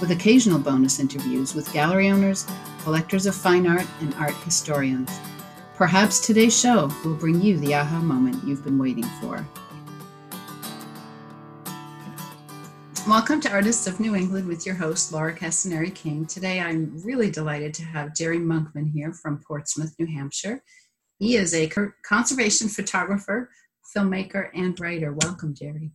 with occasional bonus interviews with gallery owners, collectors of fine art, and art historians. Perhaps today's show will bring you the aha moment you've been waiting for. Welcome to Artists of New England with your host, Laura Castaneri King. Today I'm really delighted to have Jerry Monkman here from Portsmouth, New Hampshire. He is a conservation photographer, filmmaker, and writer. Welcome, Jerry.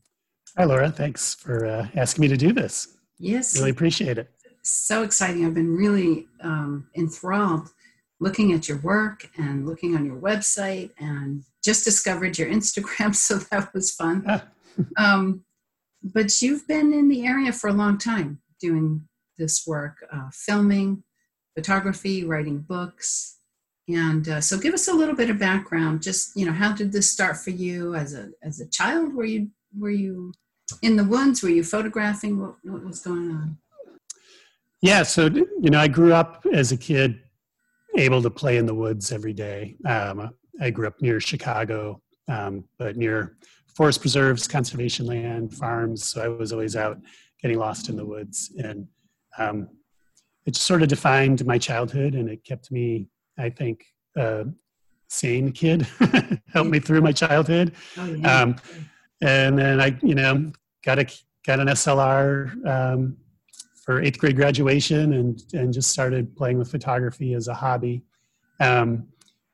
Hi, Laura. Thanks for uh, asking me to do this. Yes. Really appreciate it. So exciting. I've been really um, enthralled looking at your work and looking on your website and just discovered your Instagram, so that was fun. Ah. um, but you've been in the area for a long time doing this work, uh, filming, photography, writing books. And uh, so give us a little bit of background. Just, you know, how did this start for you as a, as a child? Were you, were you in the woods? Were you photographing? What, what was going on? Yeah. So, you know, I grew up as a kid able to play in the woods every day. Um, I grew up near Chicago, um, but near forest preserves, conservation land, farms. So I was always out getting lost in the woods. And um, it sort of defined my childhood and it kept me, I think, uh, sane kid, helped me through my childhood. Oh, yeah. um, and then I, you know, got a got an SLR um, for eighth grade graduation and and just started playing with photography as a hobby. Um,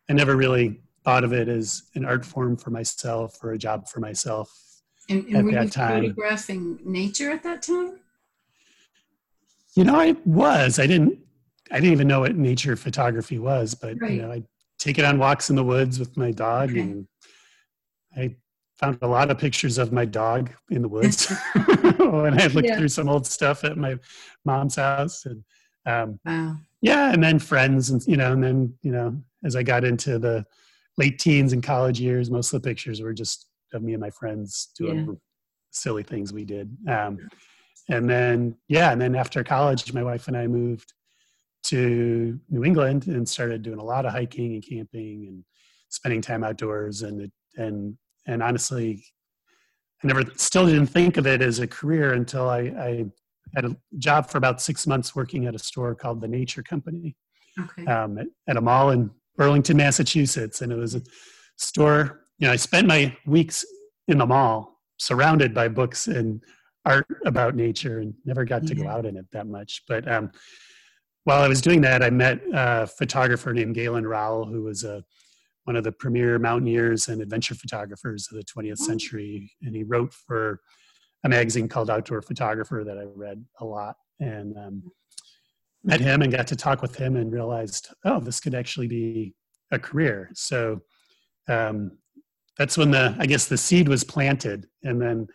I never really thought of it as an art form for myself or a job for myself and, and at were that you time. photographing nature at that time? You know, I was. I didn't. I didn't even know what nature photography was, but right. you know, I take it on walks in the woods with my dog, okay. and I found a lot of pictures of my dog in the woods when I looked yeah. through some old stuff at my mom's house, and um, wow. yeah, and then friends, and you know, and then you know, as I got into the late teens and college years, most of the pictures were just of me and my friends doing yeah. silly things we did. Um, and then, yeah, and then after college, my wife and I moved to New England and started doing a lot of hiking and camping and spending time outdoors. And and and honestly, I never still didn't think of it as a career until I, I had a job for about six months working at a store called the Nature Company okay. um, at, at, a mall in Burlington, Massachusetts, and it was a store. You know, I spent my weeks in the mall, surrounded by books and art about nature, and never got to go out in it that much. But um, while I was doing that, I met a photographer named Galen Rowell, who was a one of the premier mountaineers and adventure photographers of the 20th century, and he wrote for a magazine called Outdoor Photographer that I read a lot. And um, met him and got to talk with him and realized, oh, this could actually be a career. So um, that's when the, I guess the seed was planted. And then,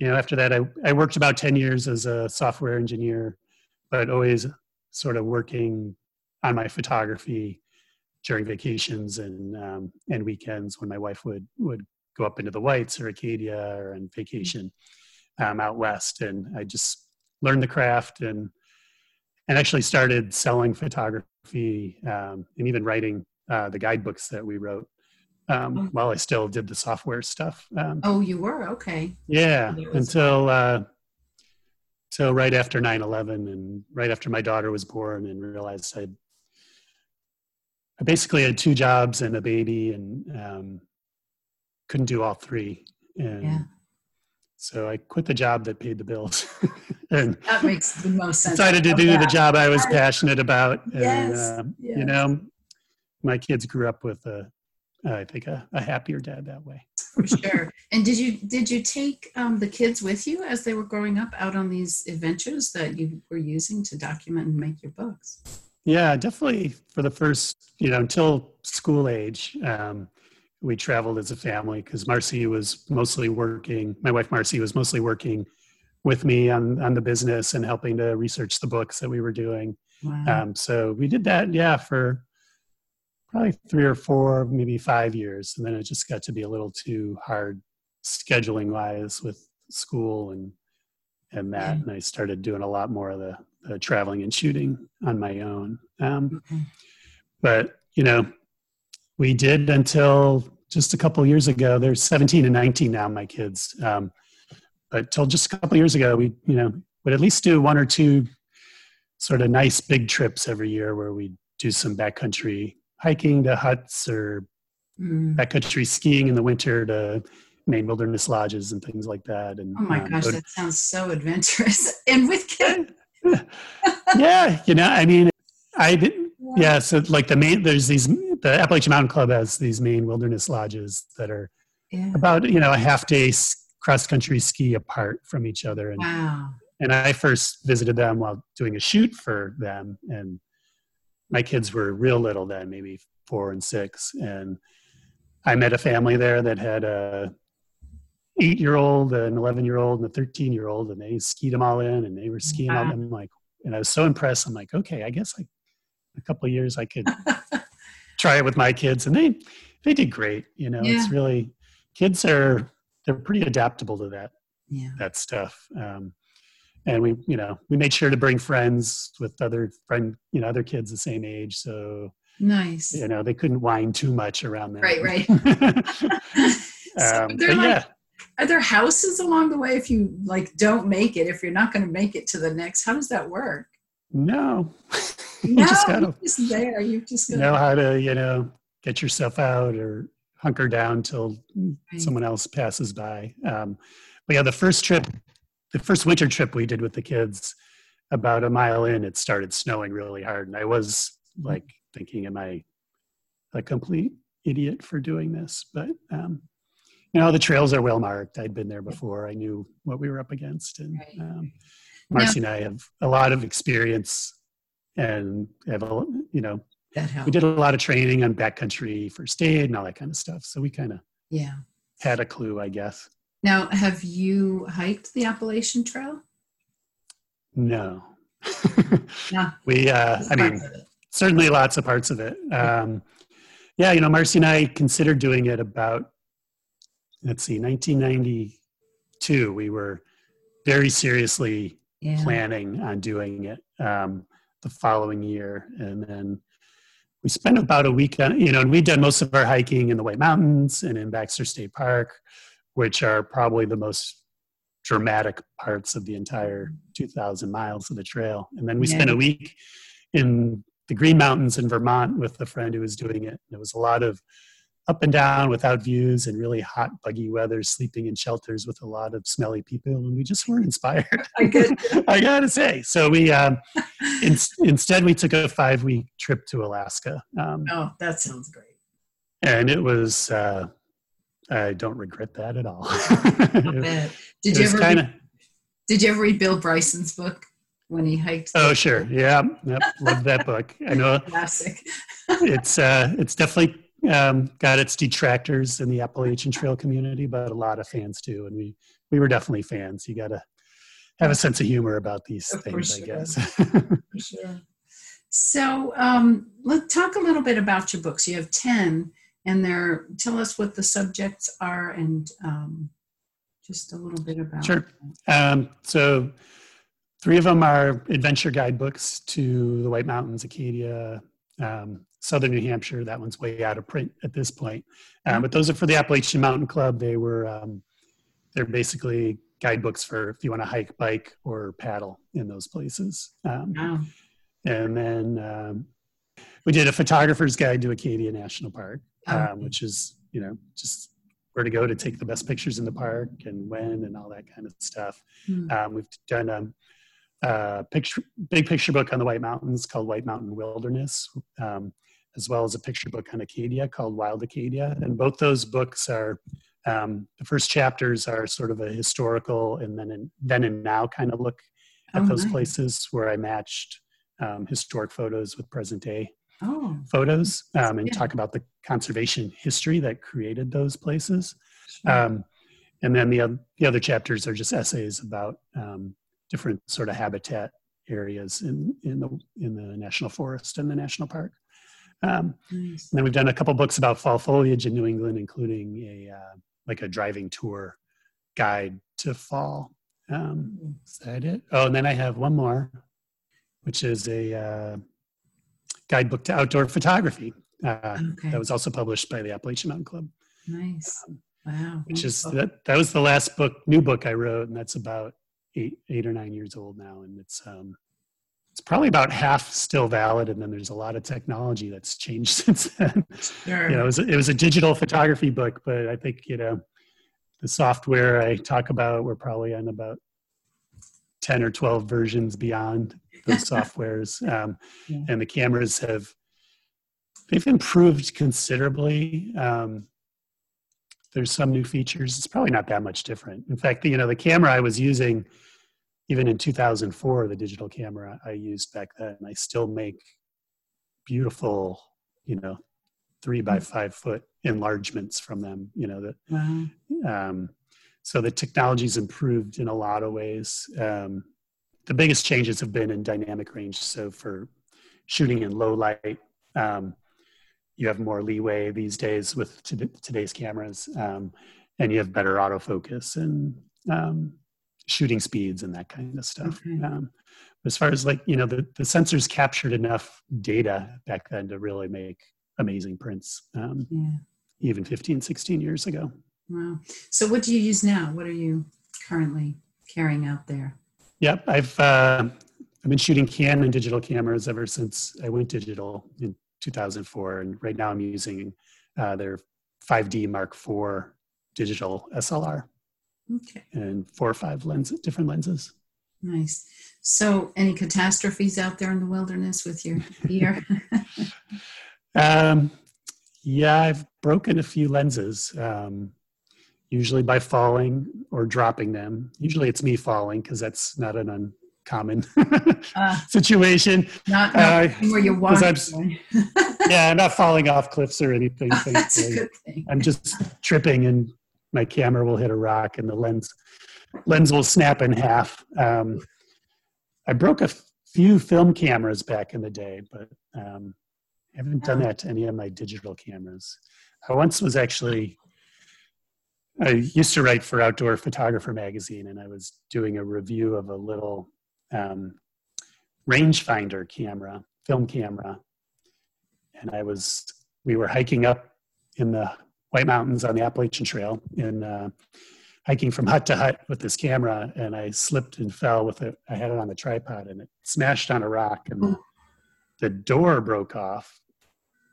you know, after that, I, I worked about 10 years as a software engineer, but always sort of working on my photography during vacations and, um, and weekends when my wife would, would go up into the Whites or Acadia or on vacation um, out west. And I just learned the craft and and actually started selling photography um, and even writing uh, the guidebooks that we wrote um, oh. while I still did the software stuff. Um, oh, you were okay. Yeah, until uh, until right after 9-11 and right after my daughter was born, and realized I'd I basically had two jobs and a baby, and um, couldn't do all three. And yeah. So I quit the job that paid the bills. and that makes the most sense. Decided to do that. the job I was passionate about. Yes. And, uh, yes. you know, my kids grew up with a, I think a, a happier dad that way. For sure. And did you did you take um, the kids with you as they were growing up out on these adventures that you were using to document and make your books? Yeah, definitely. For the first, you know, until school age, um, we traveled as a family because Marcy was mostly working. My wife Marcy was mostly working with me on on the business and helping to research the books that we were doing. Wow. Um, so we did that, yeah, for probably three or four, maybe five years, and then it just got to be a little too hard scheduling wise with school and and that, and I started doing a lot more of the, the traveling and shooting on my own. Um, mm-hmm. But you know, we did until just a couple years ago. They're 17 and 19 now, my kids. Um, but till just a couple years ago, we you know would at least do one or two sort of nice big trips every year where we do some backcountry hiking to huts or mm. backcountry skiing in the winter to Maine wilderness lodges and things like that. And oh my um, gosh, that sounds so adventurous and with kids. yeah, you know, I mean, I did, yeah. So like the main, there's these the Appalachian Mountain Club has these Maine wilderness lodges that are yeah. about you know a half day cross country ski apart from each other. And, wow. And I first visited them while doing a shoot for them, and my kids were real little then, maybe four and six, and I met a family there that had a eight year old, an 11 year old, and a 13 year old, and they skied them all in and they were skiing wow. all them like, and I was so impressed. I'm like, okay, I guess like a couple of years I could try it with my kids. And they, they did great. You know, yeah. it's really, kids are, they're pretty adaptable to that, yeah. that stuff. Um, and we, you know, we made sure to bring friends with other friend, you know, other kids the same age. So, Nice. You know, they couldn't whine too much around them. Right, right. so um, like, yeah are there houses along the way if you like don't make it if you're not going to make it to the next how does that work? No. You no, just gotta just there you just know how to you know get yourself out or hunker down till right. someone else passes by. Um, but yeah the first trip the first winter trip we did with the kids about a mile in it started snowing really hard and i was like thinking am i a complete idiot for doing this? But um, you know the trails are well marked. I'd been there before. I knew what we were up against. And um, marcy and i have a lot of experience and have a you know we did a lot of training on backcountry first aid and all that kind of stuff. So we kind of yeah. had a clue i guess. Now have you hiked the appalachian trail? No. Yeah. We uh i mean certainly lots of parts of it. Um yeah you know marcy and i considered doing it about let's see, 1992, we were very seriously yeah. planning on doing it um, the following year. And then we spent about a week on, you know, and we'd done most of our hiking in the White Mountains and in Baxter State Park, which are probably the most dramatic parts of the entire 2,000 miles of the trail. And then we yeah. spent a week in the Green Mountains in Vermont with a friend who was doing it. It was a lot of up and down without views and really hot, buggy weather, sleeping in shelters with a lot of smelly people, and we just weren't inspired. I, I gotta say. So we um, in, instead we took a five week trip to Alaska. Um, oh, that sounds great. And it was. Uh, I don't regret that at all. did you ever? Kinda, read, did you ever read Bill Bryson's book? when he hiked. Oh, sure. Yeah. Yep. Love that book. I know. Classic. it's uh, it's definitely um, got its detractors in the Appalachian Trail community, but a lot of fans too. And we we were definitely fans. You got to have a sense of humor about these oh, things, sure. I guess. for sure. So um, let's talk a little bit about your books. You have ten, and they're tell us what the subjects are and um, just a little bit about. Sure. Um, so three of them are adventure guidebooks to the White Mountains, Acadia, um, Southern New Hampshire. That one's way out of print at this point. Um, but those are for the Appalachian Mountain Club. They were um, they're basically guidebooks for if you want to hike, bike, or paddle in those places. Um, wow. And then um, we did a photographer's guide to Acadia National Park, oh. um, which is you know just where to go to take the best pictures in the park and when and all that kind of stuff. Um, we've done um, a picture, big picture book on the White Mountains called White Mountain Wilderness, um, as well as a picture book on Acadia called Wild Acadia. And both those books are um, the first chapters are sort of a historical and then in, then and now kind of look at oh, those nice. places where I matched um, historic photos with present day oh. photos um, and yeah. talk about the conservation history that created those places. Sure. Um, and then the, the other chapters are just essays about um, different sort of habitat areas in, in the in the national forest and the national park. Um, nice. And then we've done a couple books about fall foliage in New England, including a uh, like a driving tour guide to fall. Um, is that it? Oh, and then I have one more, which is a uh, guidebook to outdoor photography. Uh, okay. That was also published by the Appalachian Mountain Club. Nice. Um, wow. Which is that that was the last book, new book I wrote, and that's about eight eight or nine years old now, and it's um, it's probably about half still valid, and then there's a lot of technology that's changed since then. Sure. You know, it was, it was a digital photography book, but I think you know the software I talk about, we're probably on about ten or twelve versions beyond those softwares, um, yeah. and the cameras have they've improved considerably. Um, there's some new features. It's probably not that much different. In fact, you know, the camera I was using, even in 2004, the digital camera I used back then, I still make beautiful, you know, three by mm. five foot enlargements from them. You know that. Wow. Um, so the technology's improved in a lot of ways. Um, the biggest changes have been in dynamic range. So for shooting in low light, um, you have more leeway these days with today's cameras, um, and you have better autofocus and um, shooting speeds and that kind of stuff. Okay. Um, as far as like you know, the, the sensors captured enough data back then to really make amazing prints, um, yeah. even 15, 16 years ago. Wow. So, what do you use now? What are you currently carrying out there? Yep, I've uh, I've been shooting Canon digital cameras ever since I went digital in 2004, and right now I'm using uh, their 5D Mark IV digital SLR. Okay. And four or five lenses, different lenses. Nice. So, any catastrophes out there in the wilderness with your gear? um, yeah, I've broken a few lenses. Um, usually by falling or dropping them. Usually, it's me falling because that's not an uncommon uh, situation. Not, not uh, where you're walking. yeah, I'm not falling off cliffs or anything. That's a good thing. I'm just tripping and my camera will hit a rock and the lens lens will snap in half. Um, I broke a few film cameras back in the day, but um, I haven't done that to any of my digital cameras. I once was actually I used to write for Outdoor Photographer magazine, and I was doing a review of a little um, rangefinder camera, film camera, and I was we were hiking up in the White Mountains on the Appalachian Trail and uh, hiking from hut to hut with this camera, and I slipped and fell with it. I had it on the tripod, and it smashed on a rock, and the, the door broke off.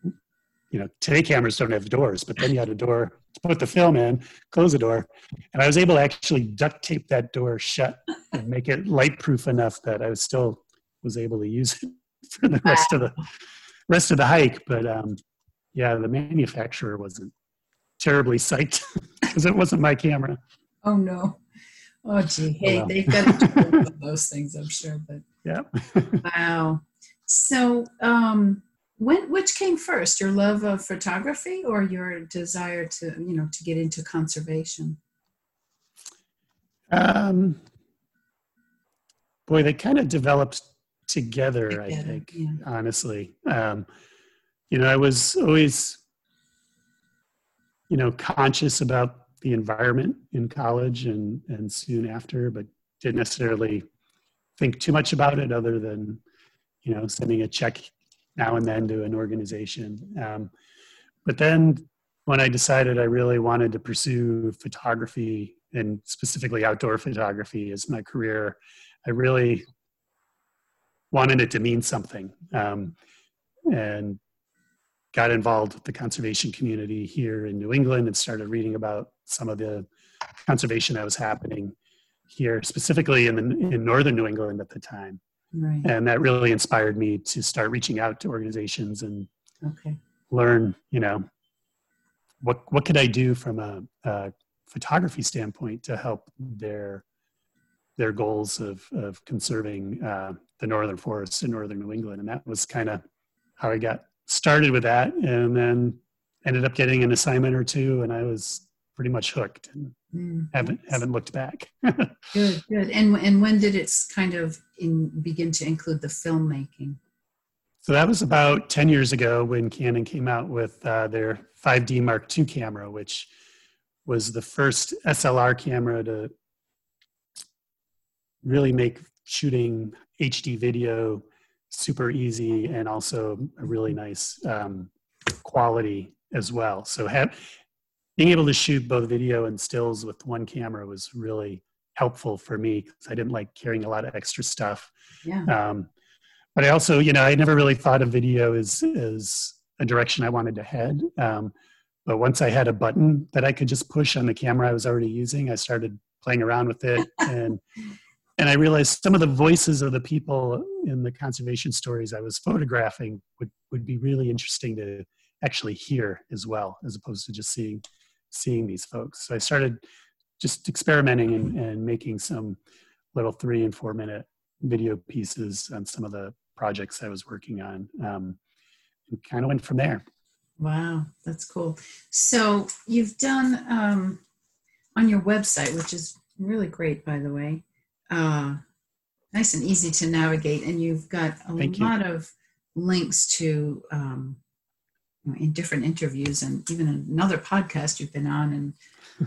You know, today cameras don't have doors, but then you had a door to put the film in, close the door, and I was able to actually duct tape that door shut and make it light proof enough that I was still was able to use it for the rest of the rest of the hike. But um, yeah, the manufacturer wasn't terribly psyched because it wasn't my camera. Oh no! Oh gee, hey, well. they've got to those things, I'm sure. But yeah, wow. So, um, when which came first, your love of photography or your desire to you know to get into conservation? Um, boy, they kind of developed together, together I think, yeah. honestly. Um, you know, I was always, you know, conscious about the environment in college and, and soon after, but didn't necessarily think too much about it other than, you know, sending a check now and then to an organization. Um, but then when I decided I really wanted to pursue photography and specifically outdoor photography as my career, I really wanted it to mean something. Um, and got involved with the conservation community here in New England and started reading about some of the conservation that was happening here, specifically in, the, in northern New England at the time. Right. And that really inspired me to start reaching out to organizations and okay. learn, you know, what what could I do from a, a photography standpoint to help their their goals of of conserving uh, the northern forests in northern New England, and that was kind of how I got started with that, and then ended up getting an assignment or two, and I was pretty much hooked and mm, haven't haven't looked back. good, good. And and when did it kind of in, begin to include the filmmaking? So that was about 10 years ago when Canon came out with uh, their 5D Mark II camera, which was the first SLR camera to really make shooting HD video super easy and also a really nice um, quality as well. So have, being able to shoot both video and stills with one camera was really helpful for me because I didn't like carrying a lot of extra stuff. Yeah. Um, but I also, you know, I never really thought of video as as a direction I wanted to head. Um, but once I had a button that I could just push on the camera I was already using, I started playing around with it, and and I realized some of the voices of the people in the conservation stories I was photographing would would be really interesting to actually hear as well, as opposed to just seeing seeing these folks. So I started just experimenting and, and making some little three and four minute video pieces on some of the projects I was working on. Um, and kind of went from there. Wow, that's cool. So you've done um, on your website, which is really great, by the way, uh, nice and easy to navigate, and you've got a Thank lot you. of links to um, in different interviews and even another podcast you've been on, and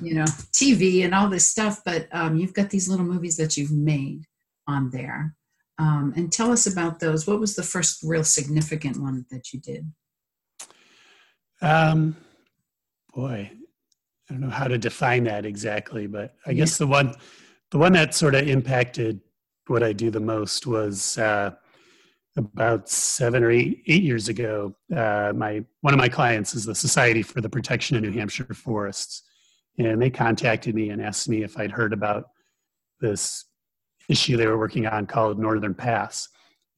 you know TV and all this stuff. But um, you've got these little movies that you've made on there. Um, and tell us about those. What was the first real significant one that you did? Um, boy, I don't know how to define that exactly, but I yeah. guess the one, the one that sort of impacted what I do the most was uh, about seven or eight eight years ago. Uh, my one of my clients is the Society for the Protection of New Hampshire Forests, and they contacted me and asked me if I'd heard about this issue they were working on called Northern Pass.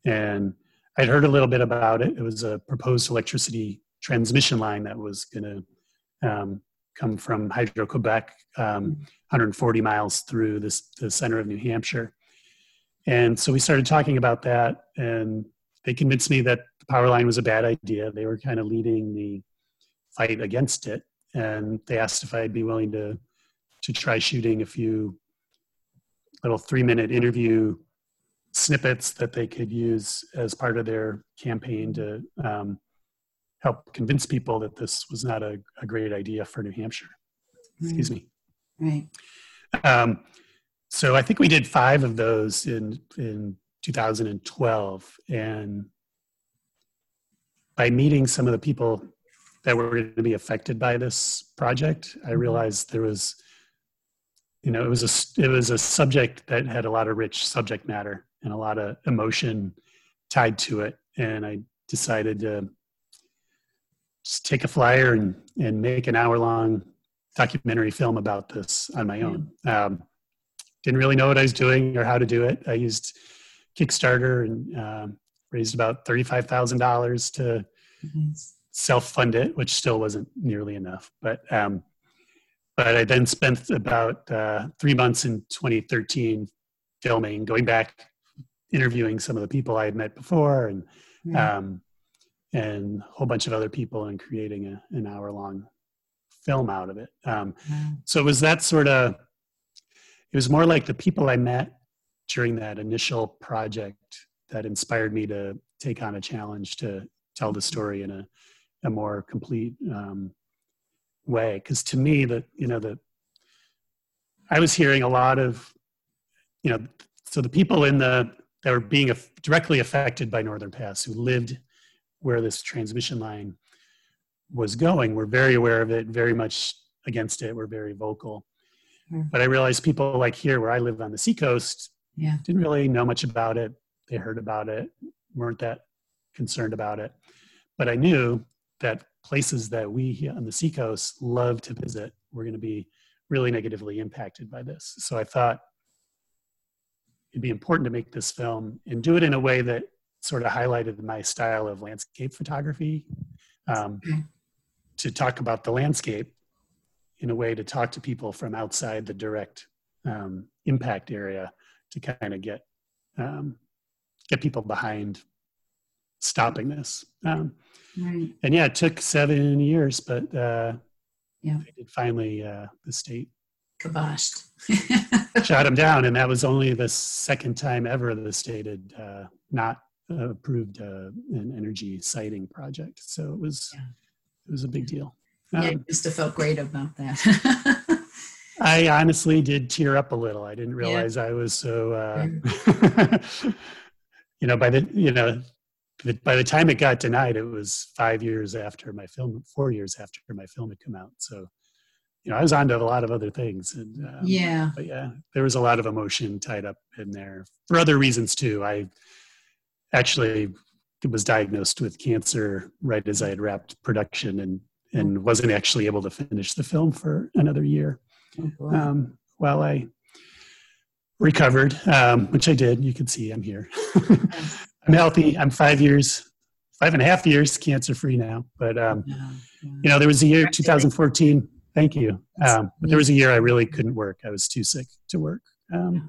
And I'd heard a little bit about it. It was a proposed electricity transmission line that was going to um, come from Hydro Quebec, um, 140 miles through this, the center of New Hampshire. And so we started talking about that, and they convinced me that the power line was a bad idea. They were kind of leading the fight against it, and they asked if I'd be willing to to try shooting a few little three minute interview snippets that they could use as part of their campaign to um, help convince people that this was not a, a great idea for New Hampshire. Excuse me. Right. Um, so I think we did five of those in in 2012, and by meeting some of the people that were going to be affected by this project, I mm-hmm. realized there was you know it was a it was a subject that had a lot of rich subject matter and a lot of emotion tied to it and i decided to just take a flyer and and make an hour long documentary film about this on my own. Um, didn't really know what i was doing or how to do it. I used kickstarter and um, raised about $35000 to self-fund it which still wasn't nearly enough but um, but I then spent about uh, three months in 2013 filming, going back, interviewing some of the people I had met before, and um, and a whole bunch of other people, and creating a, an hour long film out of it. Um, So it was that sort of. It was more like the people I met during that initial project that inspired me to take on a challenge to tell the story in a, a more complete um, way because to me that you know the i was hearing a lot of you know so the people in the that were being directly affected by northern pass who lived where this transmission line was going. Were very aware of it very much against it. Were very vocal. Mm-hmm. but i realized people like here where i live on the seacoast yeah. didn't really know much about it. They heard about it weren't that concerned about it. But i knew that places that we on the seacoast love to visit were going to be really negatively impacted by this. So I thought it'd be important to make this film and do it in a way that sort of highlighted my style of landscape photography. Um, to talk about the landscape in a way to talk to people from outside the direct um, impact area to kind of get um, get people behind stopping this. Um, right. And yeah, it took seven years, but uh, yeah, finally uh, the state kaboshed, shot him down, and that was only the second time ever the state had uh, not approved uh, an energy siting project. So it was yeah. It was a big deal. Um, yeah, you must have felt great about that. I honestly did tear up a little. I didn't realize yeah. I was so. Uh, you know, by the you know, by the time it got denied, it was five years after my film, four years after my film had come out. So, you know, I was on to a lot of other things, and um, yeah, but yeah, there was a lot of emotion tied up in there for other reasons too. I actually was diagnosed with cancer right as I had wrapped production and and wasn't actually able to finish the film for another year oh, um, while I recovered, um, which I did. You can see I'm here. I'm healthy. I'm five years, five and a half years cancer free now. But um, yeah, yeah. you know, there was a year 2014. Thank you. Um, but there was a year I really couldn't work. I was too sick to work. Um,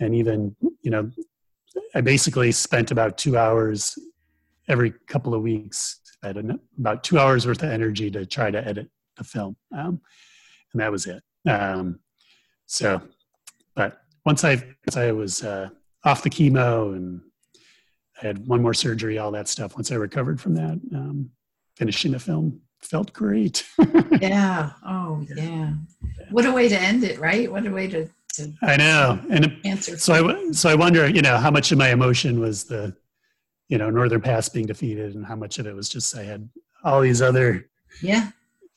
and even you know I basically spent about two hours every couple of weeks. I had about two hours worth of energy to try to edit the film, um, and that was it. Um, so, but once I once I was uh, off the chemo and I had one more surgery, all that stuff. Once I recovered from that, um, finishing the film felt great. yeah. Oh, yeah. What a way to end it, right? What a way to to I know. And answer. So I so I wonder, you know, how much of my emotion was the, you know, Northern Pass being defeated, and how much of it was just I had all these other, yeah,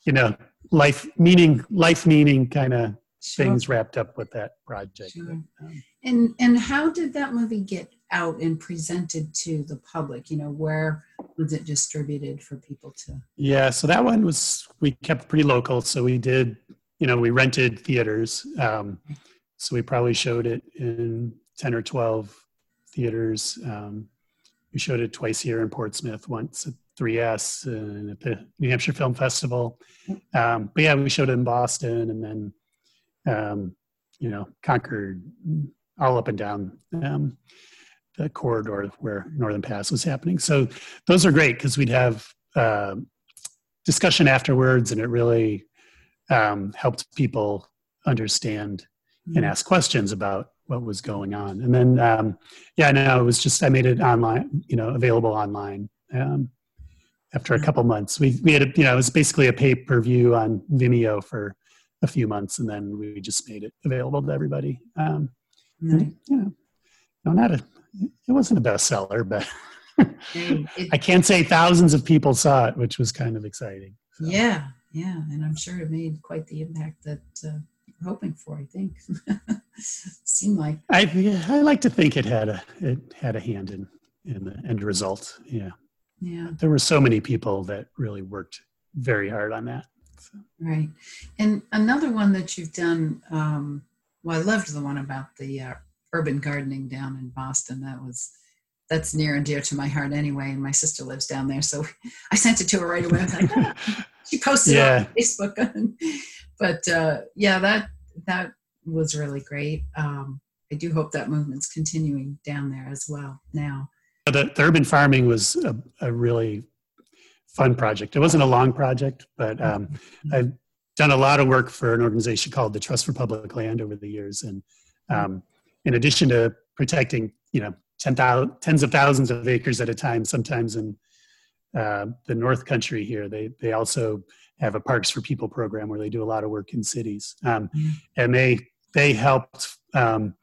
you know, life meaning, life meaning kind of sure. things wrapped up with that project. Sure. Um, and and how did that movie get out and presented to the public? You know, where was it distributed for people to? Yeah, so that one was we kept pretty local. So we did, you know, we rented theaters. Um, so we probably showed it in 10 or 12 theaters. Um, we showed it twice here in Portsmouth, once at 3S and at the New Hampshire Film Festival. Um, but yeah, we showed it in Boston and then, um, you know, Concord, all up and down um, the corridor where Northern Pass was happening. So those are great because we'd have uh, discussion afterwards and it really um, helped people understand and mm-hmm. ask questions about what was going on. And then, um, yeah, no, it was just I made it online, you know, available online. Um, after a couple months, we we had a, you know it was basically a pay per view on Vimeo for a few months, and then we just made it available to everybody. Um, and, you know, no, not a it wasn't a bestseller, but I can't say thousands of people saw it, which was kind of exciting. So. Yeah, yeah, and I'm sure it made quite the impact that uh, hoping for. I think seemed like I I like to think it had a it had a hand in in the end result. Yeah, yeah. There were so many people that really worked very hard on that. So. Right, and another one that you've done. Um, well, I loved the one about the uh, urban gardening down in Boston. That was that's near and dear to my heart anyway. And my sister lives down there, so I sent it to her right away. I was like, ah. she posted yeah. on Facebook. but uh, yeah, that that was really great. Um, I do hope that movement's continuing down there as well now. The, the urban farming was a, a, really fun project. It wasn't a long project, but um, mm-hmm. I've done a lot of work for an organization called the Trust for Public Land over the years. And um, in addition to protecting, you know, 10, 000, tens of thousands of acres at a time, sometimes in uh, the North Country here, they, they also have a Parks for People program where they do a lot of work in cities, um, mm-hmm. and they they helped um,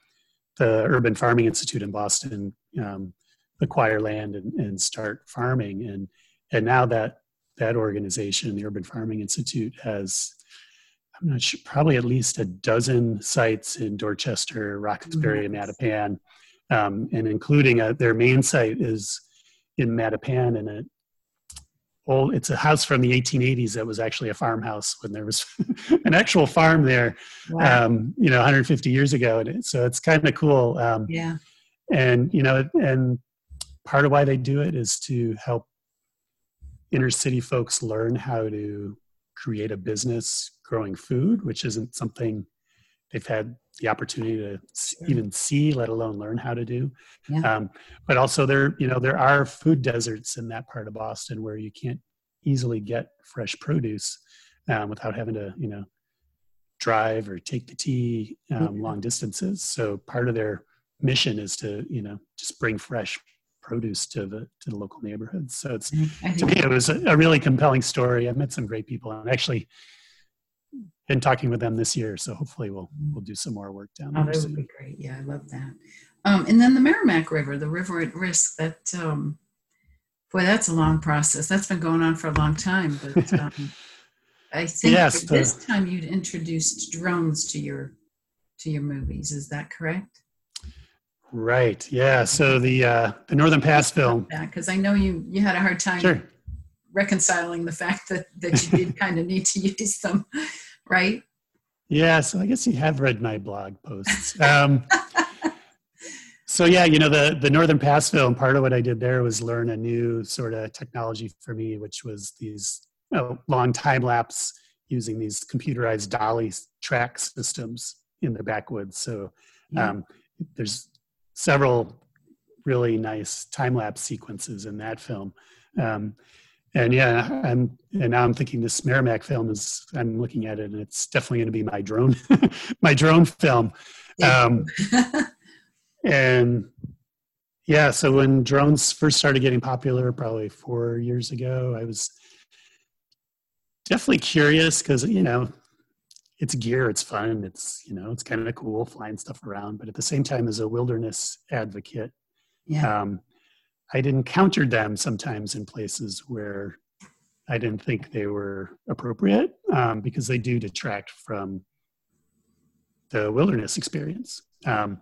the Urban Farming Institute in Boston um, acquire land and, and start farming, and and now that that organization, the Urban Farming Institute, has I'm not sure, probably at least a dozen sites in Dorchester, Roxbury, and Mattapan, um, and including a, their main site is in Mattapan, and it old it's a house from the 1880s that was actually a farmhouse when there was an actual farm there wow. um, you know 150 years ago and it, so it's kind of cool um, yeah and you know and part of why they do it is to help inner city folks learn how to create a business growing food which isn't something they've had the opportunity to even see, let alone learn how to do. Yeah. Um, but also there, you know, there are food deserts in that part of Boston where you can't easily get fresh produce um, without having to, you know, drive or take the T um, long distances. So part of their mission is to, you know, just bring fresh produce to the to the local neighborhoods. So it's mm, to me it was a, a, really compelling story. I met some great people and actually been talking with them this year. So hopefully we'll we'll do some more work down there. oh, there. that would be great. Yeah, I love that. Um, and then the Merrimack River, the river at risk. That um, boy, that's a long process. That's been going on for a long time. But um, I think yes, this time you'd introduced drones to your to your movies. Is that correct? Right. Yeah. So the uh, the Northern Pass film. Because I know you you had a hard time sure. reconciling the fact that that you did kind of need to use them, right? Yeah. So I guess you have read my blog posts. Um, so yeah, you know the the Northern Pass film. Part of what I did there was learn a new sort of technology for me, which was these you know, long time lapse using these computerized dolly track systems in the backwoods. So um, there's several really nice time lapse sequences in that film. Um, and yeah, I'm, and now I'm thinking this Merrimack film is, I'm looking at it and it's definitely going to be my drone, my drone film. Um, and yeah, so when drones first started getting popular, probably four years ago, I was definitely curious because, you know, it's gear, it's fun, it's you know, it's kind of cool flying stuff around. But at the same time, as a wilderness advocate, yeah. um, I'd encountered them sometimes in places where I didn't think they were appropriate um, because they do detract from the wilderness experience. Um,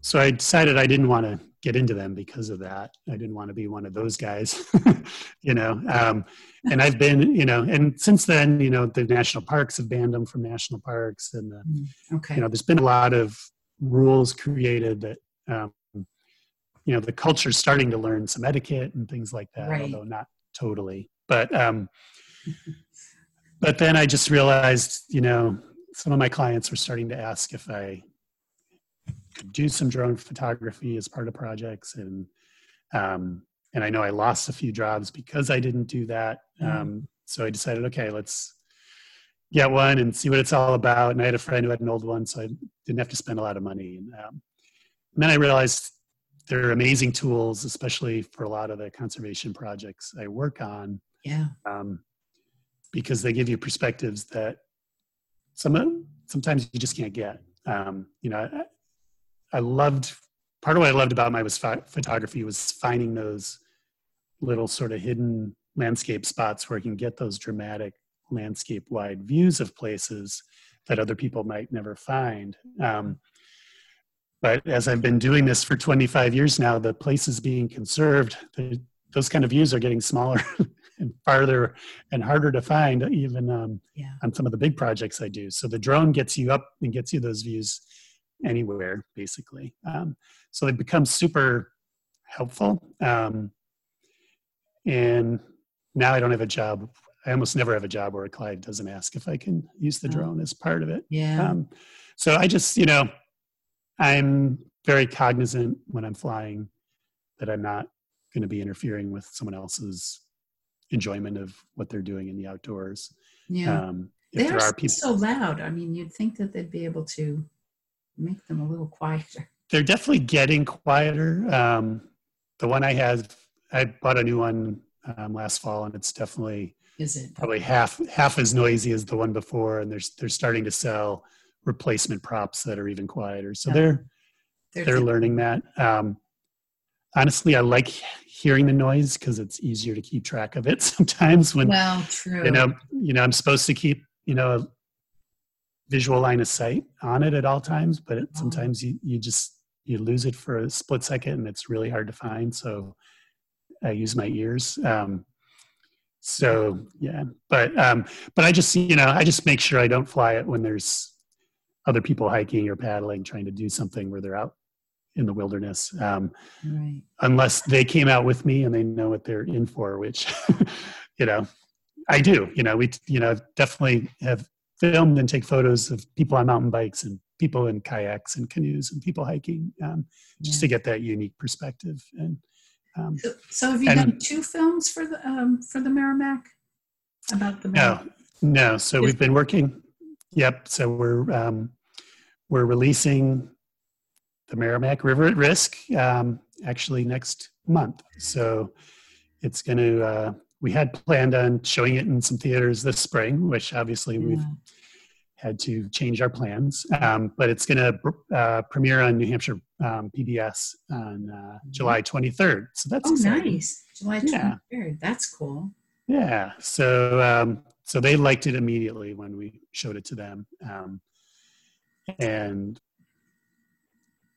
so I decided I didn't want to get into them because of that. I didn't want to be one of those guys, you know. Um, and I've been, you know, and since then, you know, the national parks have banned them from national parks, and the, mm, okay. you know, there's been a lot of rules created that, um, you know, the culture's starting to learn some etiquette and things like that, right. although not totally. But um, but then I just realized, you know, some of my clients were starting to ask if I could do some drone photography as part of projects and um, and I know I lost a few jobs because I didn't do that. Mm-hmm. Um, so I decided, okay, let's get one and see what it's all about. And I had a friend who had an old one, so I didn't have to spend a lot of money. And, um, and then I realized they're amazing tools, especially for a lot of the conservation projects I work on. Yeah. Um, because they give you perspectives that some sometimes you just can't get. Um, you know, I loved part of what I loved about my was photography was finding those little sort of hidden landscape spots where you can get those dramatic landscape wide views of places that other people might never find. Um, but as I've been doing this for 25 years now, the places being conserved, the, those kind of views are getting smaller and farther and harder to find, even um, yeah. on some of the big projects I do. So the drone gets you up and gets you those views anywhere basically. Um, so they become super helpful. Um, and now I don't have a job. I almost never have a job where a client doesn't ask if I can use the drone as part of it. Yeah. Um, so I just, you know, I'm very cognizant when I'm flying that I'm not going to be interfering with someone else's enjoyment of what they're doing in the outdoors. Yeah. Um, they are, are people, so loud. I mean, you'd think that they'd be able to make them a little quieter. They're definitely getting quieter. Um, the one I had, I bought a new one um, last fall, and it's definitely is it probably half half as noisy as the one before. And they're they're starting to sell replacement props that are even quieter. So they're they're, they're learning that. Um, honestly, I like hearing the noise because it's easier to keep track of it sometimes. When well, true. You know, you know, I'm supposed to keep you know a visual line of sight on it at all times, but it, sometimes you, you just you lose it for a split second and it's really hard to find. So I use my ears. Um, so yeah, but um, but I just you know I just make sure I don't fly it when there's other people hiking or paddling trying to do something where they're out in the wilderness um, right. unless they came out with me and they know what they're in for which you know i do. You know we you know definitely have filmed and take photos of people on mountain bikes and people in kayaks and canoes and people hiking um, just to get that unique perspective and um, so, so, have you and, done two films for the um, for the merrimack? About the merrimack? no. No so we've been working yep so we're um, we're releasing the merrimack river at risk um, actually next month. So it's going to, uh, we had planned on showing it in some theaters this spring, which obviously yeah. we've had to change our plans. Um, but it's going to uh, premiere on New Hampshire um, PBS on uh, mm-hmm. July 23rd. So that's oh, exciting. nice. July 23rd. Yeah. That's cool. Yeah. So, um, so they liked it immediately when we showed it to them. Um, and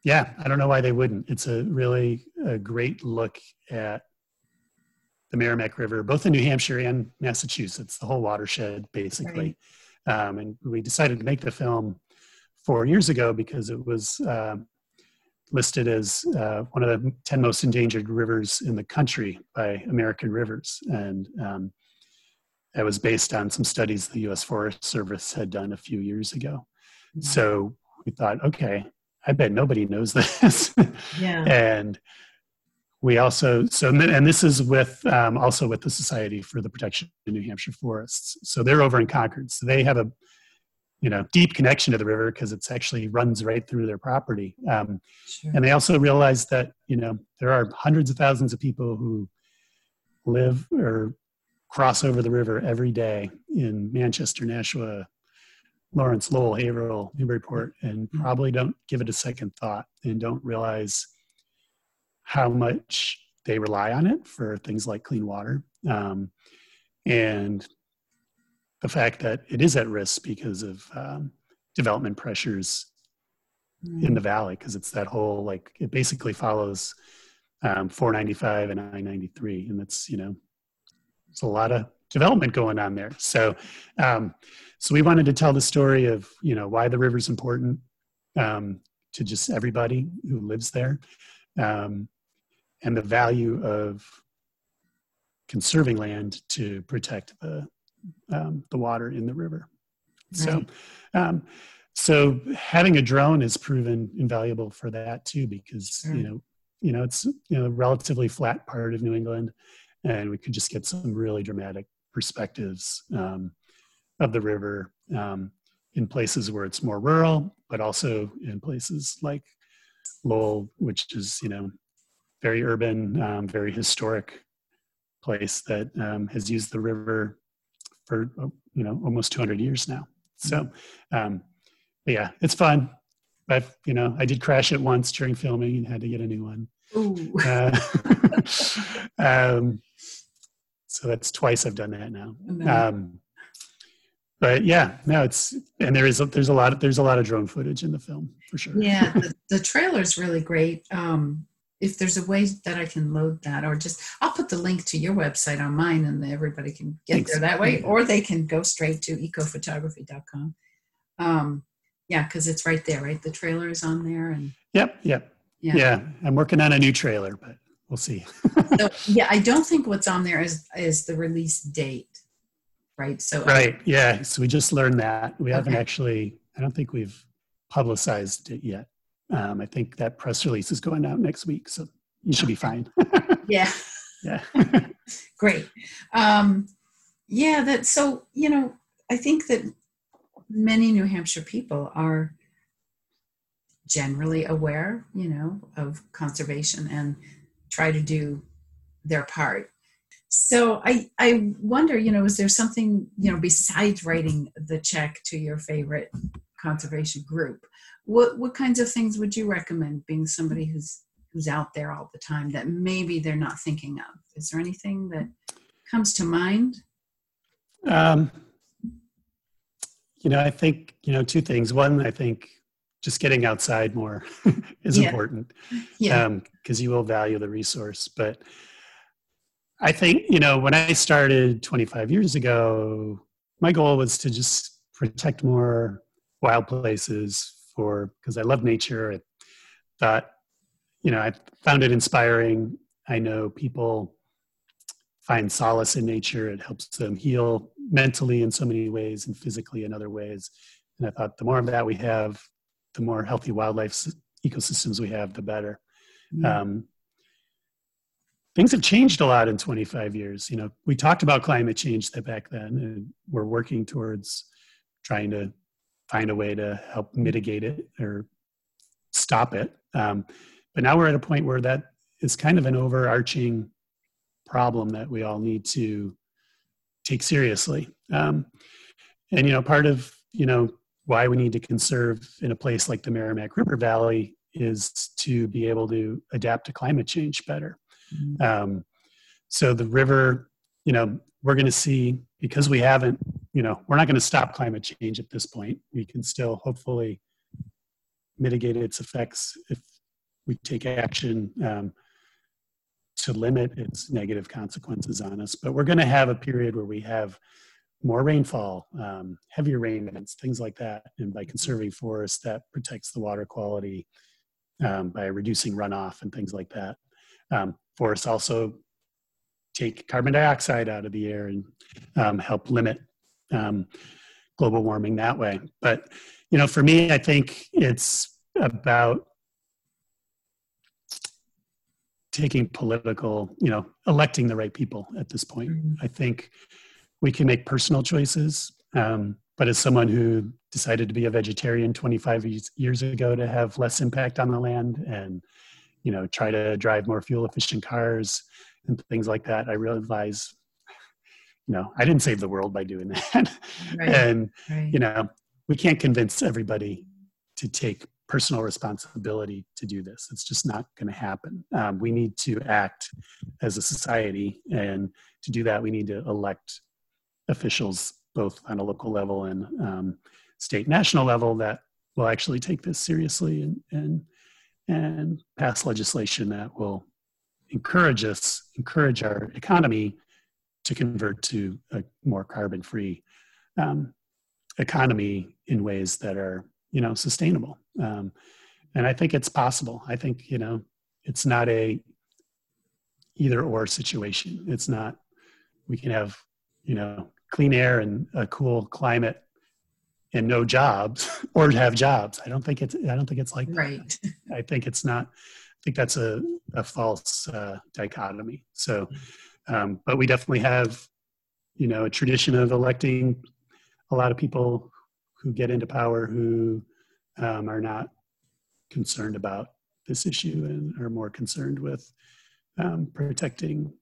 yeah, I don't know why they wouldn't. It's a really a great look at the Merrimack River, both in New Hampshire and Massachusetts, the whole watershed, basically. Right. Um, and we decided to make the film four years ago because it was uh, listed as uh, one of the 10 most endangered rivers in the country by American Rivers. And um, that was based on some studies the US Forest Service had done a few years ago. Mm-hmm. So we thought, okay, I bet nobody knows this. yeah. and we also so and this is with um, also with the Society for the Protection of New Hampshire Forests. So they're over in Concord. So they have a you know deep connection to the river because it's actually runs right through their property. Um, sure. And they also realized that you know there are hundreds of thousands of people who live or cross over the river every day in Manchester, Nashua, Lawrence, Lowell, Haverhill, Newburyport, and mm-hmm. probably don't give it a second thought and don't realize how much they rely on it for things like clean water. Um, and the fact that it is at risk because of um, development pressures in the valley, because it's that whole like it basically follows um, 495 and I-93, and that's you know there's a lot of development going on there. So, um, so we wanted to tell the story of you know why the river's important um, to just everybody who lives there, um, and the value of conserving land to protect the um, the water in the river. Right. So, um, so having a drone is proven invaluable for that too, because sure. you know, you know, it's you know, a relatively flat part of New England, and we could just get some really dramatic perspectives um, of the river um, in places where it's more rural, but also in places like Lowell, which is you know very urban, um, very historic place that um, has used the river for you know almost 200 years now. So, um, yeah, it's fun. But you know, I did crash it once during filming and had to get a new one. Uh, um, so that's twice I've done that now. Um, but yeah, no, it's and there is a, there's a lot of, there's a lot of drone footage in the film for sure. Yeah, the, the trailer is really great. Um, if there's a way that I can load that, or just I'll put the link to your website on mine, and everybody can get Thanks. there that way, or they can go straight to ecophotography.com. Um, yeah, because it's right there, right? The trailer is on there, and yep, yep, yeah. yeah. I'm working on a new trailer, but we'll see. so, yeah, I don't think what's on there is is the release date, right? So right, yeah. So we just learned that we haven't actually. I don't think we've publicized it yet. Um, I think that press release is going out next week, so you should be fine. yeah. Yeah. Great. Um, yeah, that so you know, I think that many New Hampshire people are generally aware, you know, of conservation and try to do their part. So I I wonder, you know, is there something, you know, besides writing the check to your favorite conservation group what what kinds of things would you recommend being somebody who's who's out there all the time that maybe they're not thinking of? Is there anything that comes to mind? Um, you know i think you know two things. One i think just getting outside more is yeah. important yeah because um, you will value the resource but i think you know when i started 25 years ago my goal was to just protect more wild places for because I love nature. I thought, you know, I found it inspiring. I know people find solace in nature. It helps them heal mentally in so many ways and physically in other ways. And I thought the more of that we have, the more healthy wildlife ecosystems we have, the better. Mm-hmm. Um, things have changed a lot in 25 years. You know, we talked about climate change that back then, and we're working towards trying to find a way to help mitigate it or stop it. Um, but now we're at a point where that is kind of an overarching problem that we all need to take seriously. Um, and you know, part of you know why we need to conserve in a place like the Merrimack River Valley is to be able to adapt to climate change better. Mm-hmm. Um, so the river, you know, we're going to see because we haven't, you know, we're not going to stop climate change at this point. We can still hopefully mitigate its effects if we take action um, to limit its negative consequences on us. But we're going to have a period where we have more rainfall, um, heavier rain events, things like that. And by conserving forests, that protects the water quality um, by reducing runoff and things like that. Um, forests also take carbon dioxide out of the air and um, help limit um, global warming that way. But you know, for me, I think it's about taking political, you know, electing the right people at this point. Mm-hmm. I think we can make personal choices. Um, but as someone who decided to be a vegetarian 25 years ago to have less impact on the land and, you know, try to drive more fuel efficient cars and things like that, I realize, you know, I didn't save the world by doing that. Right. and, right. you know, we can't convince everybody to take personal responsibility to do this. It's just not going to happen. Um, we need to act as a society, and to do that, we need to elect officials both on a local level and um, state national level that will actually take this seriously and and and pass legislation that will encourage us encourage our economy to convert to a more carbon free um, economy in ways that are you know sustainable. Um, and i think it's possible. I think you know it's not a either or situation. It's not we can have you know clean air and a cool climate and no jobs or have jobs. I don't think it's I don't think it's like right. I think it's not. I think that's a, a false uh, dichotomy. So, um, but we definitely have, you know, a tradition of electing a lot of people who get into power who um, are not concerned about this issue and are more concerned with um, protecting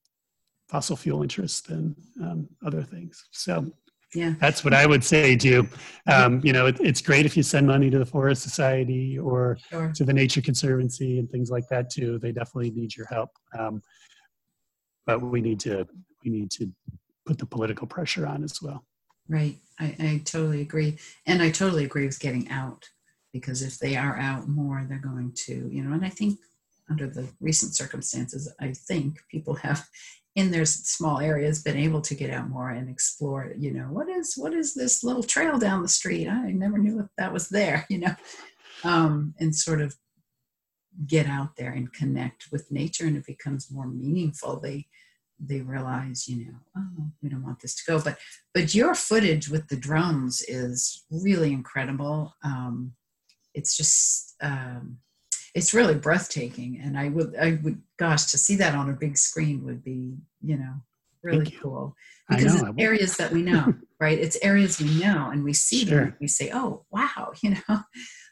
fossil fuel interests than um, other things. So yeah, that's what I would say to um, you know, it, it's great if you send money to the Forest Society or sure. to the Nature Conservancy and things like that too. They definitely need your help. Um, but we need to we need to put the political pressure on as well. Right. I, I totally agree. And I totally agree with getting out because if they are out more, they're going to, you know, and I think under the recent circumstances, I think people have in their small areas been able to get out more and explore you know what is what is this little trail down the street? I never knew that that was there you know? Um, and sort of get out there and connect with nature and it becomes more meaningful. They they realize you know oh we don't want this to go but but your footage with the drones is really incredible. Um, it's just um, it's really breathtaking and i would i would gosh to see that on a big screen would be you know really cool because it's areas that we know right it's areas we know and we see sure. them we say oh wow you know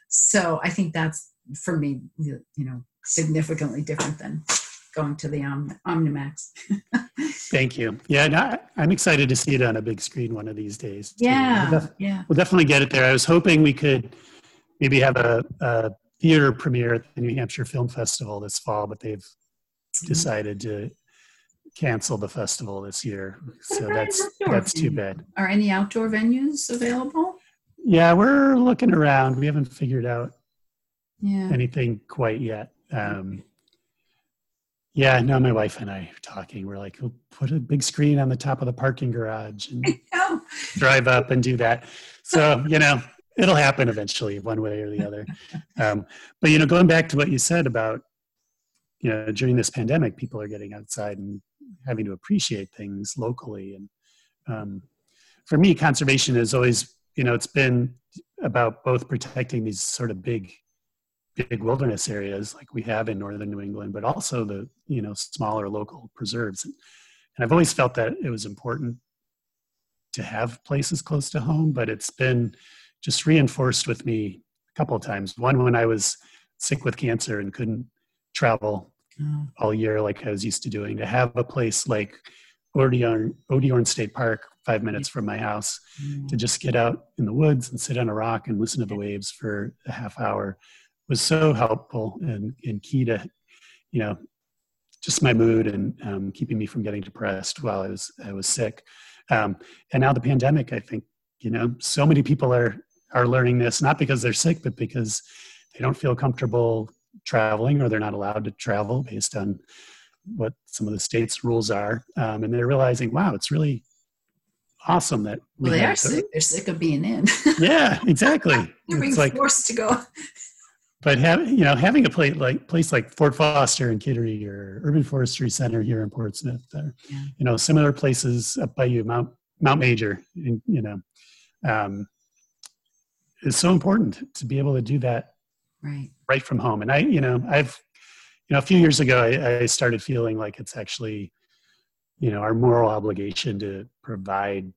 so i think that's for me you know significantly different than going to the Om- Omnimax. Thank you. Yeah, no, I'm excited to see it on a big screen one of these days. Too. Yeah, we'll def- yeah. We'll definitely get it there. I was hoping we could maybe have a, a theater premiere at the New Hampshire Film Festival this fall, but they've mm-hmm. decided to cancel the festival this year. So that's that's too bad. Are any outdoor venues available? Yeah, we're looking around. We haven't figured out yeah. anything quite yet. Um, yeah, now my wife and I are talking. We're like, we'll put a big screen on the top of the parking garage and drive up and do that. So, you know, it'll happen eventually one way or the other. Um, but you know going back to what you said about you know during this pandemic people are getting outside and having to appreciate things locally. And um, for me conservation is always you know it's been about both protecting these sort of big big wilderness areas like we have in northern new england but also the you know smaller local preserves. And, and i've always felt that it was important to have places close to home but it's been just reinforced with me a couple of times. One when I was sick with cancer and couldn't travel oh. all year like I was used to doing. To have a place like Odiorne State Park, five minutes from my house, mm. to just get out in the woods and sit on a rock and listen to the waves for a half hour was so helpful and, and key to, you know, just my mood and um, keeping me from getting depressed while I was I was sick. Um, and now the pandemic, I think, you know, so many people are are learning this not because they're sick, but because they don't feel comfortable traveling or they're not allowed to travel based on what some of the state's rules are. Um, and they're realizing, wow, it's really awesome that we well, they are sick. They're sick of being in. yeah, exactly. they're being like, forced to go. But have, you know, having a place like place like Fort Foster and Kittery or Urban Forestry Center here in Portsmouth, or, yeah. you know, similar places up by you, Mount Mount Major, and you know, um, is so important to be able to do that right right from home. And I, you know, I've, you know, a few years ago, I, I started feeling like it's actually, you know, our moral obligation to provide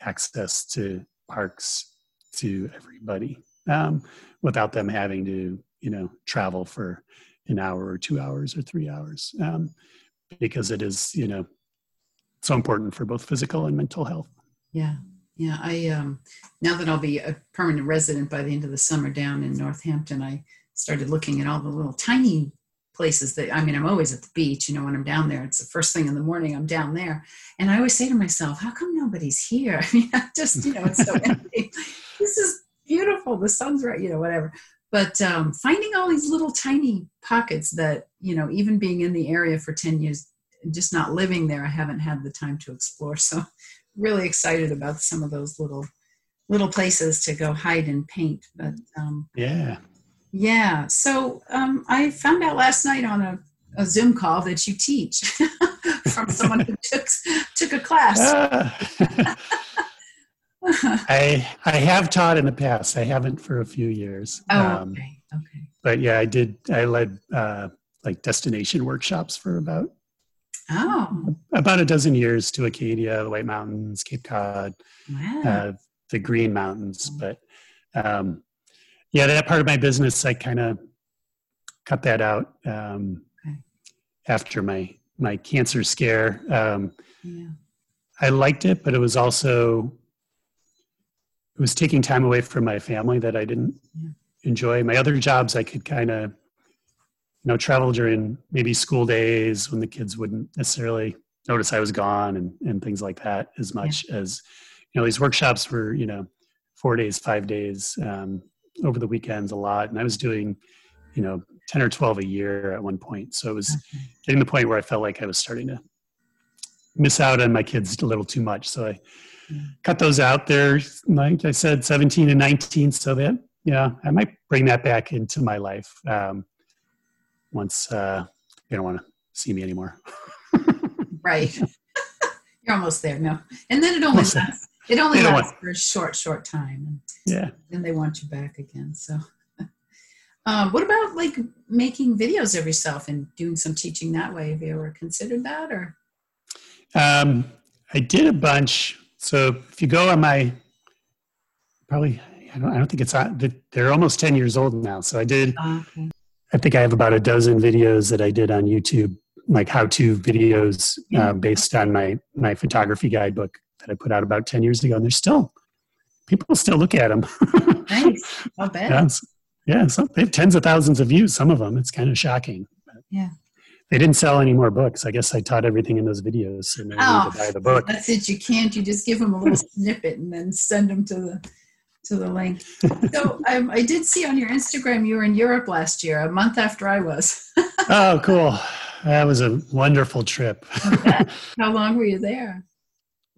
access to parks to everybody um, without them having to, you know, travel for an hour or two hours or three hours um, because it is, you know, so important for both physical and mental health. Yeah. Yeah, I um, now that I'll be a permanent resident by the end of the summer down in North Hampton, I started looking at all the little tiny places that I mean, I'm always at the beach. You know, when I'm down there, it's the first thing in the morning. I'm down there, and I always say to myself, "How come nobody's here?" I mean, I just you know, it's so empty. This is beautiful. The sun's right. You know, whatever. But um, finding all these little tiny pockets that you know, even being in the area for ten years, just not living there, I haven't had the time to explore. So really excited about some of those little little places to go hide and paint. But um, yeah, yeah. So um, I found out last night on a, a Zoom call that you teach from someone who took took a class. Uh, I I have taught in the past. I haven't for a few years. Oh, um, okay. Okay. But yeah, I did. I led uh, like destination workshops for about Oh. About a dozen years to Acadia, the White Mountains, Cape Cod, wow. uh, the Green Mountains. But um, yeah, that part of my business, I kind of cut that out um, okay. after my my cancer scare. Um, yeah. I liked it, but it was also it was taking time away from my family that I didn't yeah. enjoy. My other jobs, I could kind of know, travel during maybe school days when the kids wouldn't necessarily notice I was gone and, and things like that as much yeah. as, you know, these workshops were, you know, four days, five days, um, over the weekends a lot. And I was doing, you know, 10 or 12 a year at one point. So it was okay. getting the point where I felt like I was starting to miss out on my kids a little too much. So I yeah. cut those out there. Like I said, 17 and 19. So that, yeah, I might bring that back into my life. Um, once uh, they don't want to see me anymore. right. You're almost there. No, and then it only lasts. It only lasts for a short, short time. Yeah. Then they want you back again. So, um, what about like making videos of yourself and doing some teaching that way? Have you ever considered that, or? Um, I did a bunch. So if you go on my, probably I don't, I don't think it's on. They're almost ten years old now. So I did. Oh, okay. I think I have about a dozen videos that I did on YouTube, like how-to videos uh, based on my my photography guidebook that I put out about ten years ago, and there's still people still look at them. nice, not bad. Yeah, yeah so they have tens of thousands of views. Some of them, it's kind of shocking. Yeah. They didn't sell any more books. I guess I taught everything in those videos, so oh, to buy the book. That's it. You can't. You just give them a little snippet and then send them to the to the link. So um, I did see on your Instagram you were in Europe last year, a month after I was. oh, cool! That was a wonderful trip. How long were you there?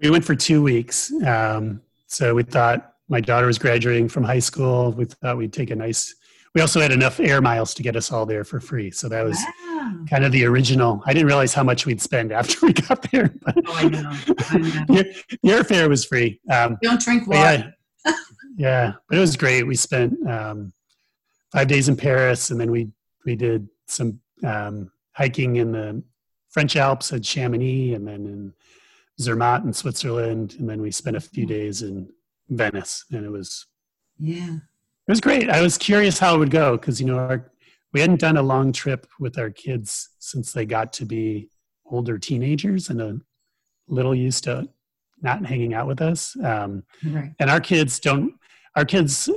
We went for two weeks. Um, so we thought my daughter was graduating from high school. We thought we'd take a nice. We also had enough air miles to get us all there for free. So that was wow. kind of the original. I didn't realize how much we'd spend after we got there. But oh, I know. I know. the, airfare was free. Um, Don't drink water. Yeah, but it was great. We spent um, five days in Paris, and then we we did some um, hiking in the French Alps at Chamonix, and then in Zermatt in Switzerland, and then we spent a few days in Venice, and it was yeah, it was great. I was curious how it would go because you know our we hadn't done a long trip with our kids since they got to be older teenagers and a little used to not hanging out with us. Um, right. And our kids don't. Our kids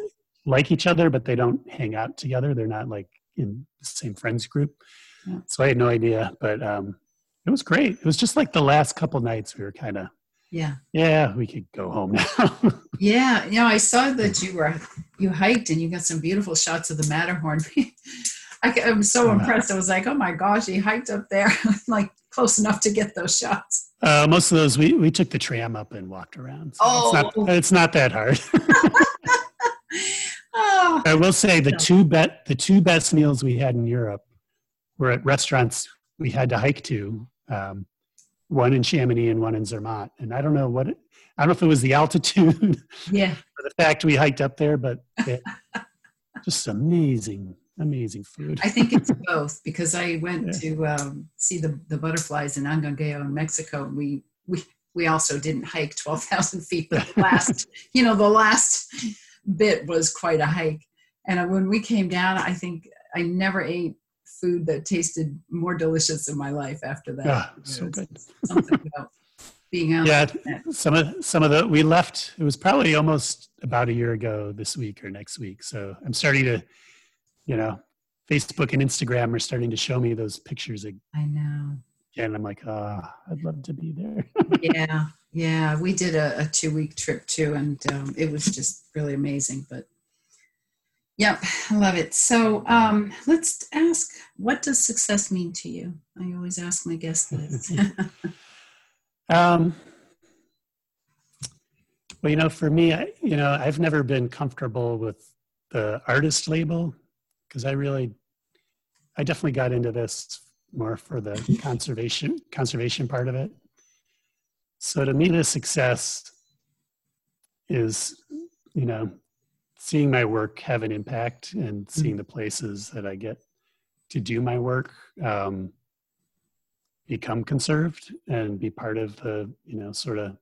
like each other, but they don't hang out together. They're not like in the same friends group. Yeah. So I had no idea, but um, it was great. It was just like the last couple nights we were kind of yeah yeah we could go home now. yeah, you know I saw that you were you hiked and you got some beautiful shots of the Matterhorn. I, am so impressed. I was like, oh my gosh, he hiked up there like close enough to get those shots. Uh, most of those we, we took the tram up and walked around. So oh, it's not, it's not that hard. I will say the two bet the two best meals we had in Europe were at restaurants we had to hike to. Um, one in Chamonix and one in Zermatt. And I don't know what it, I don't know if it was the altitude, yeah, or the fact we hiked up there, but it, just amazing, amazing food. I think it's both because I went yeah. to um, see the the butterflies in Angangueo in Mexico. And We we we also didn't hike twelve thousand feet, but the last, you know, the last bit was quite a hike. And uh, when we came down, I think I never ate food that tasted more delicious in my life after that. Yeah, so good. Something about being out. Yeah, some of some of the we left. It was probably almost about a year ago this week or next week. So I'm starting to, you know, Facebook and Instagram are starting to show me those pictures. I know. And I'm like, ah, oh, I'd love to be there. yeah, yeah. We did a, a two week trip too, and um, it was just really amazing. But Yep, I love it. So um, let's ask what does success mean to you? I always ask my guests this. um, well, you know, for me, I, you know, I've never been comfortable with the artist label because I really, I definitely got into this more for the conservation conservation part of it. So to me, the success is, you know, seeing my work have an impact and seeing mm-hmm. the places that I get to do my work um, become conserved and be part of the you know sort of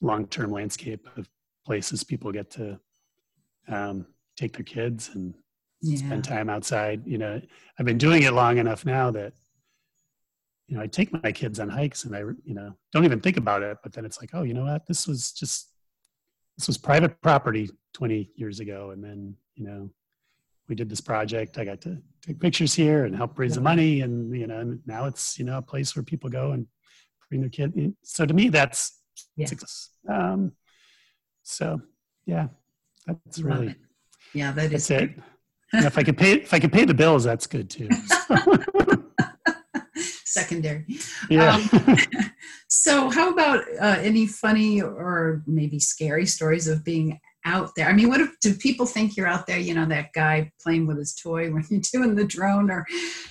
long-term landscape of places people get to um, take their kids and yeah. spend time outside you know i've been doing it long enough now that you know i take my kids on hikes and i you know don't even think about it but then it's like oh you know what? This was just this was private property 20 years ago. And then you know we did this project. I got to take pictures here and help raise the money. And you know now it's you know a place where people go and bring their kid. So to me that's yeah. success. Um, so yeah that's Love really it. yeah that is it. if i could pay if i could pay the bills that's good too secondary yeah um, so how about uh, any funny or maybe scary stories of being out there? I mean, what if, do people think you're out there, you know, that guy playing with his toy when you're doing the drone, or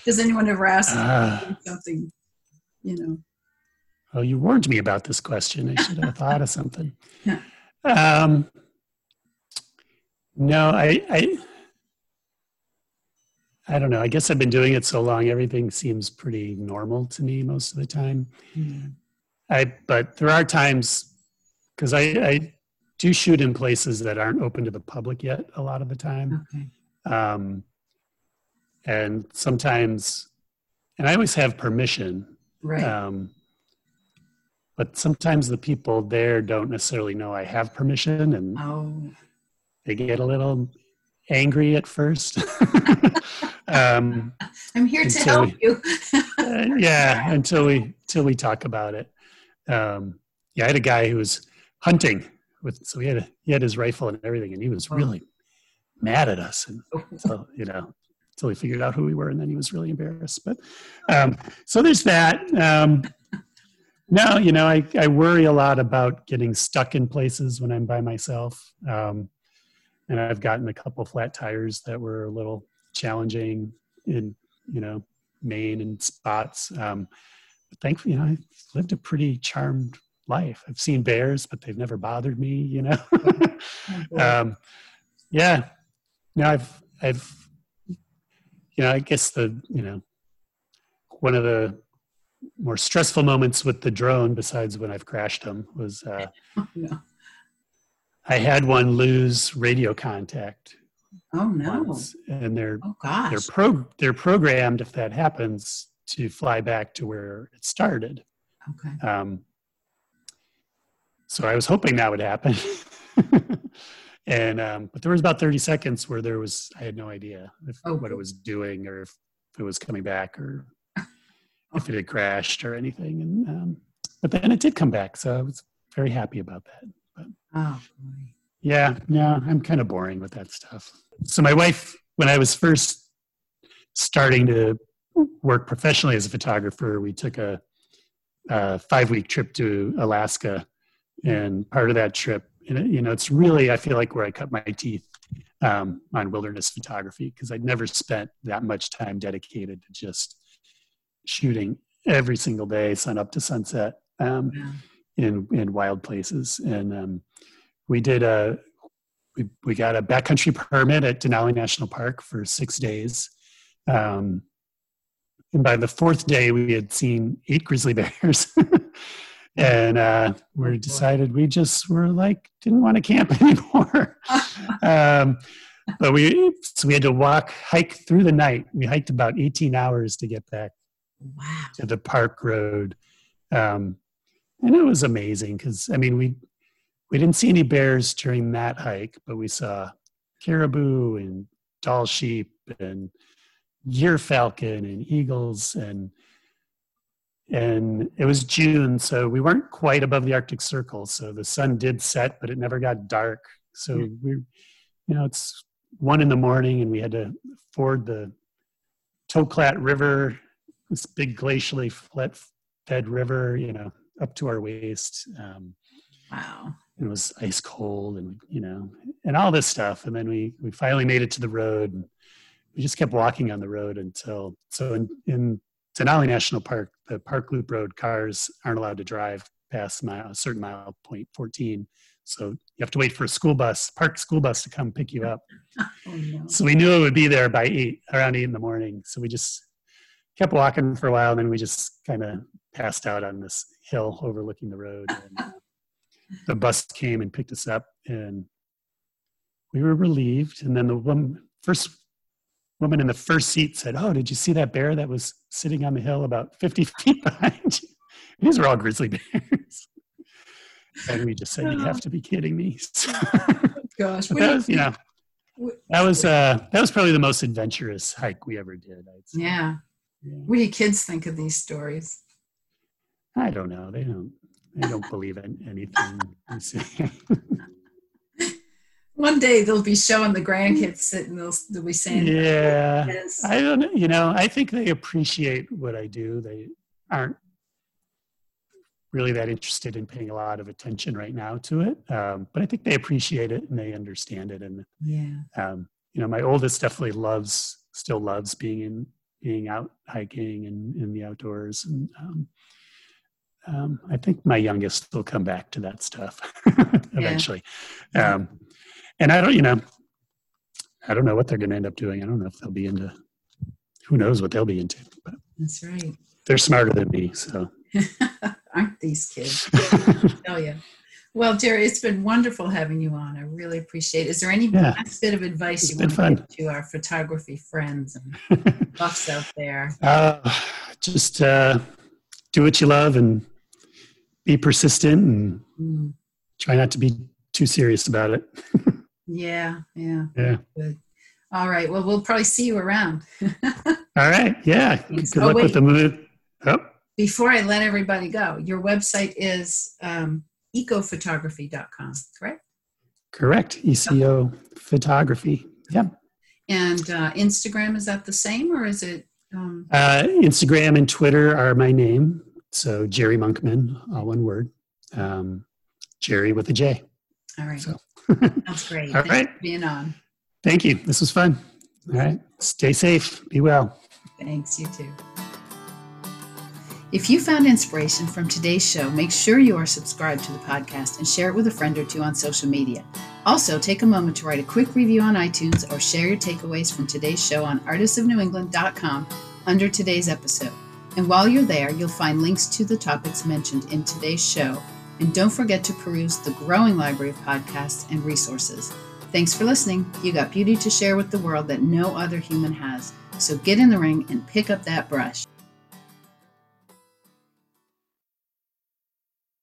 does anyone ever ask uh, something, you know? Well, you warned me about this question. I should have thought of something. Yeah. Um, no, I, I, I don't know. I guess I've been doing it so long, everything seems pretty normal to me most of the time. Mm-hmm. I, but there are times because I, I do shoot in places that aren't open to the public yet a lot of the time. Okay. Um, and sometimes, and I always have permission. Right. Um, but sometimes the people there don't necessarily know I have permission and oh. they get a little angry at first. um, I'm here to help we, you. uh, yeah, until we until we talk about it. Um, yeah, I had a guy who was hunting with so he had a, he had his rifle and everything, and he was really mad at us, and so you know until he figured out who we were, and then he was really embarrassed. But um, so there's that. Um, now you know I I worry a lot about getting stuck in places when I'm by myself, um, and I've gotten a couple flat tires that were a little challenging in you know Maine and spots. Um, but thankfully, you know, I lived a pretty charmed life. I've seen bears, but they've never bothered me, you know. um, yeah. Now I've I've you know, I guess the, you know, one of the more stressful moments with the drone, besides when I've crashed them, was uh, yeah. I had one lose radio contact Oh no! And they're oh gosh, they're pro they're programmed if that happens to fly back to where it started. Okay. Um, so I was hoping that would happen. and um, but there was about 30 seconds where there was I had no idea if, Oh. what it was doing or if it was coming back or if it had crashed or anything. And um, but then it did come back, so I was very happy about that. But Oh boy. Yeah, yeah, I'm kind of boring with that stuff. So my wife, when I was first starting to work professionally as a photographer, we took a, a five week trip to Alaska, and part of that trip, you know, it's really I feel like where I cut my teeth um, on wilderness photography because I'd never spent that much time dedicated to just shooting every single day, sun up to sunset. Um, in in wild places and um, we did a we, we got a backcountry permit at denali national park for six days. Um, and by the fourth day we had seen eight grizzly bears. And uh, we decided we just were like didn't want to camp anymore. Um, but we so we had to walk hike through the night. We hiked about 18 hours to get back Wow. to the park road. Um, and it was amazing because i mean we we didn't see any bears during that hike but we saw caribou and Dall sheep and gyrfalcon and eagles and and it was june so we weren't quite above the arctic circle so the sun did set but it never got dark so Yeah. we you know it's one in the morning and we had to ford the Toklat River, this big glacially fed river, you know, up to our waist. Um, Wow. It was ice cold and, you know, and all this stuff. And then we, we finally made it to the road and we just kept walking on the road until, so in, in Denali National Park, the Park Loop Road cars aren't allowed to drive past mile, a certain mile point 14. So you have to wait for a school bus, park school bus to come pick you up. Oh no. So we knew it would be there by eight, around eight in the morning. So we just kept walking for a while. And then we just kind of passed out on this hill overlooking the road. And, uh, the bus came and picked us up, and we were relieved. And then the woman, first woman in the first seat said, "Oh, did you see that bear that was sitting on the hill about 50 feet behind you?" These were all grizzly bears. And we just said, "You have to be kidding me!" So, Gosh. what that was, you know, that was uh, that was probably the most adventurous hike we ever did. Yeah. Yeah. What do kids think of these stories? I don't know. They don't. They don't believe in anything. One day they'll be showing the grandkids sitting, they'll, they'll be saying, yeah. Yes. I don't. know, You know. I think they appreciate what I do. They aren't really that interested in paying a lot of attention right now to it. Um, but I think they appreciate it and they understand it. And yeah. um, you know, my oldest definitely loves, still loves being in, being out hiking and in the outdoors. And um, um, I think my youngest will come back to that stuff eventually. Yeah. Um, and I don't, you know, I don't know what they're going to end up doing. I don't know if they'll be into. Who knows what they'll be into? But That's right. they're smarter than me, so. Aren't these kids? Tell you. Well, Jerry, it's been wonderful having you on. I really appreciate it. Is there any Yeah. last bit of advice It's you want to give to our photography friends and buffs out there? uh, just uh, do what you love and be persistent and Mm, try not to be too serious about it. yeah, yeah. Yeah. Good. All right. Well, we'll probably see you around. All right. Yeah. Thanks. Good Oh, luck wait. with the move. Oh, Before I let everybody go, your website is um, ecophotography.com, correct? correct. ECO photography. Yeah. And uh, Instagram, is that the same or is it? Um, Uh, Instagram and Twitter are my name. So Jerry Monkman, all one word. Um, Jerry with a J. all right. So, That's great. All Thanks right. for being on. thank you. This was fun. All right. Stay safe. Be well. Thanks, you too. If you found inspiration from today's show, make sure you are subscribed to the podcast and share it with a friend or two on social media. Also, take a moment to write a quick review on iTunes or share your takeaways from today's show on artistsofnewengland.com under today's episode. And while you're there, you'll find links to the topics mentioned in today's show. And don't forget to peruse the growing library of podcasts and resources. Thanks for listening. You got beauty to share with the world that no other human has. So get in the ring and pick up that brush.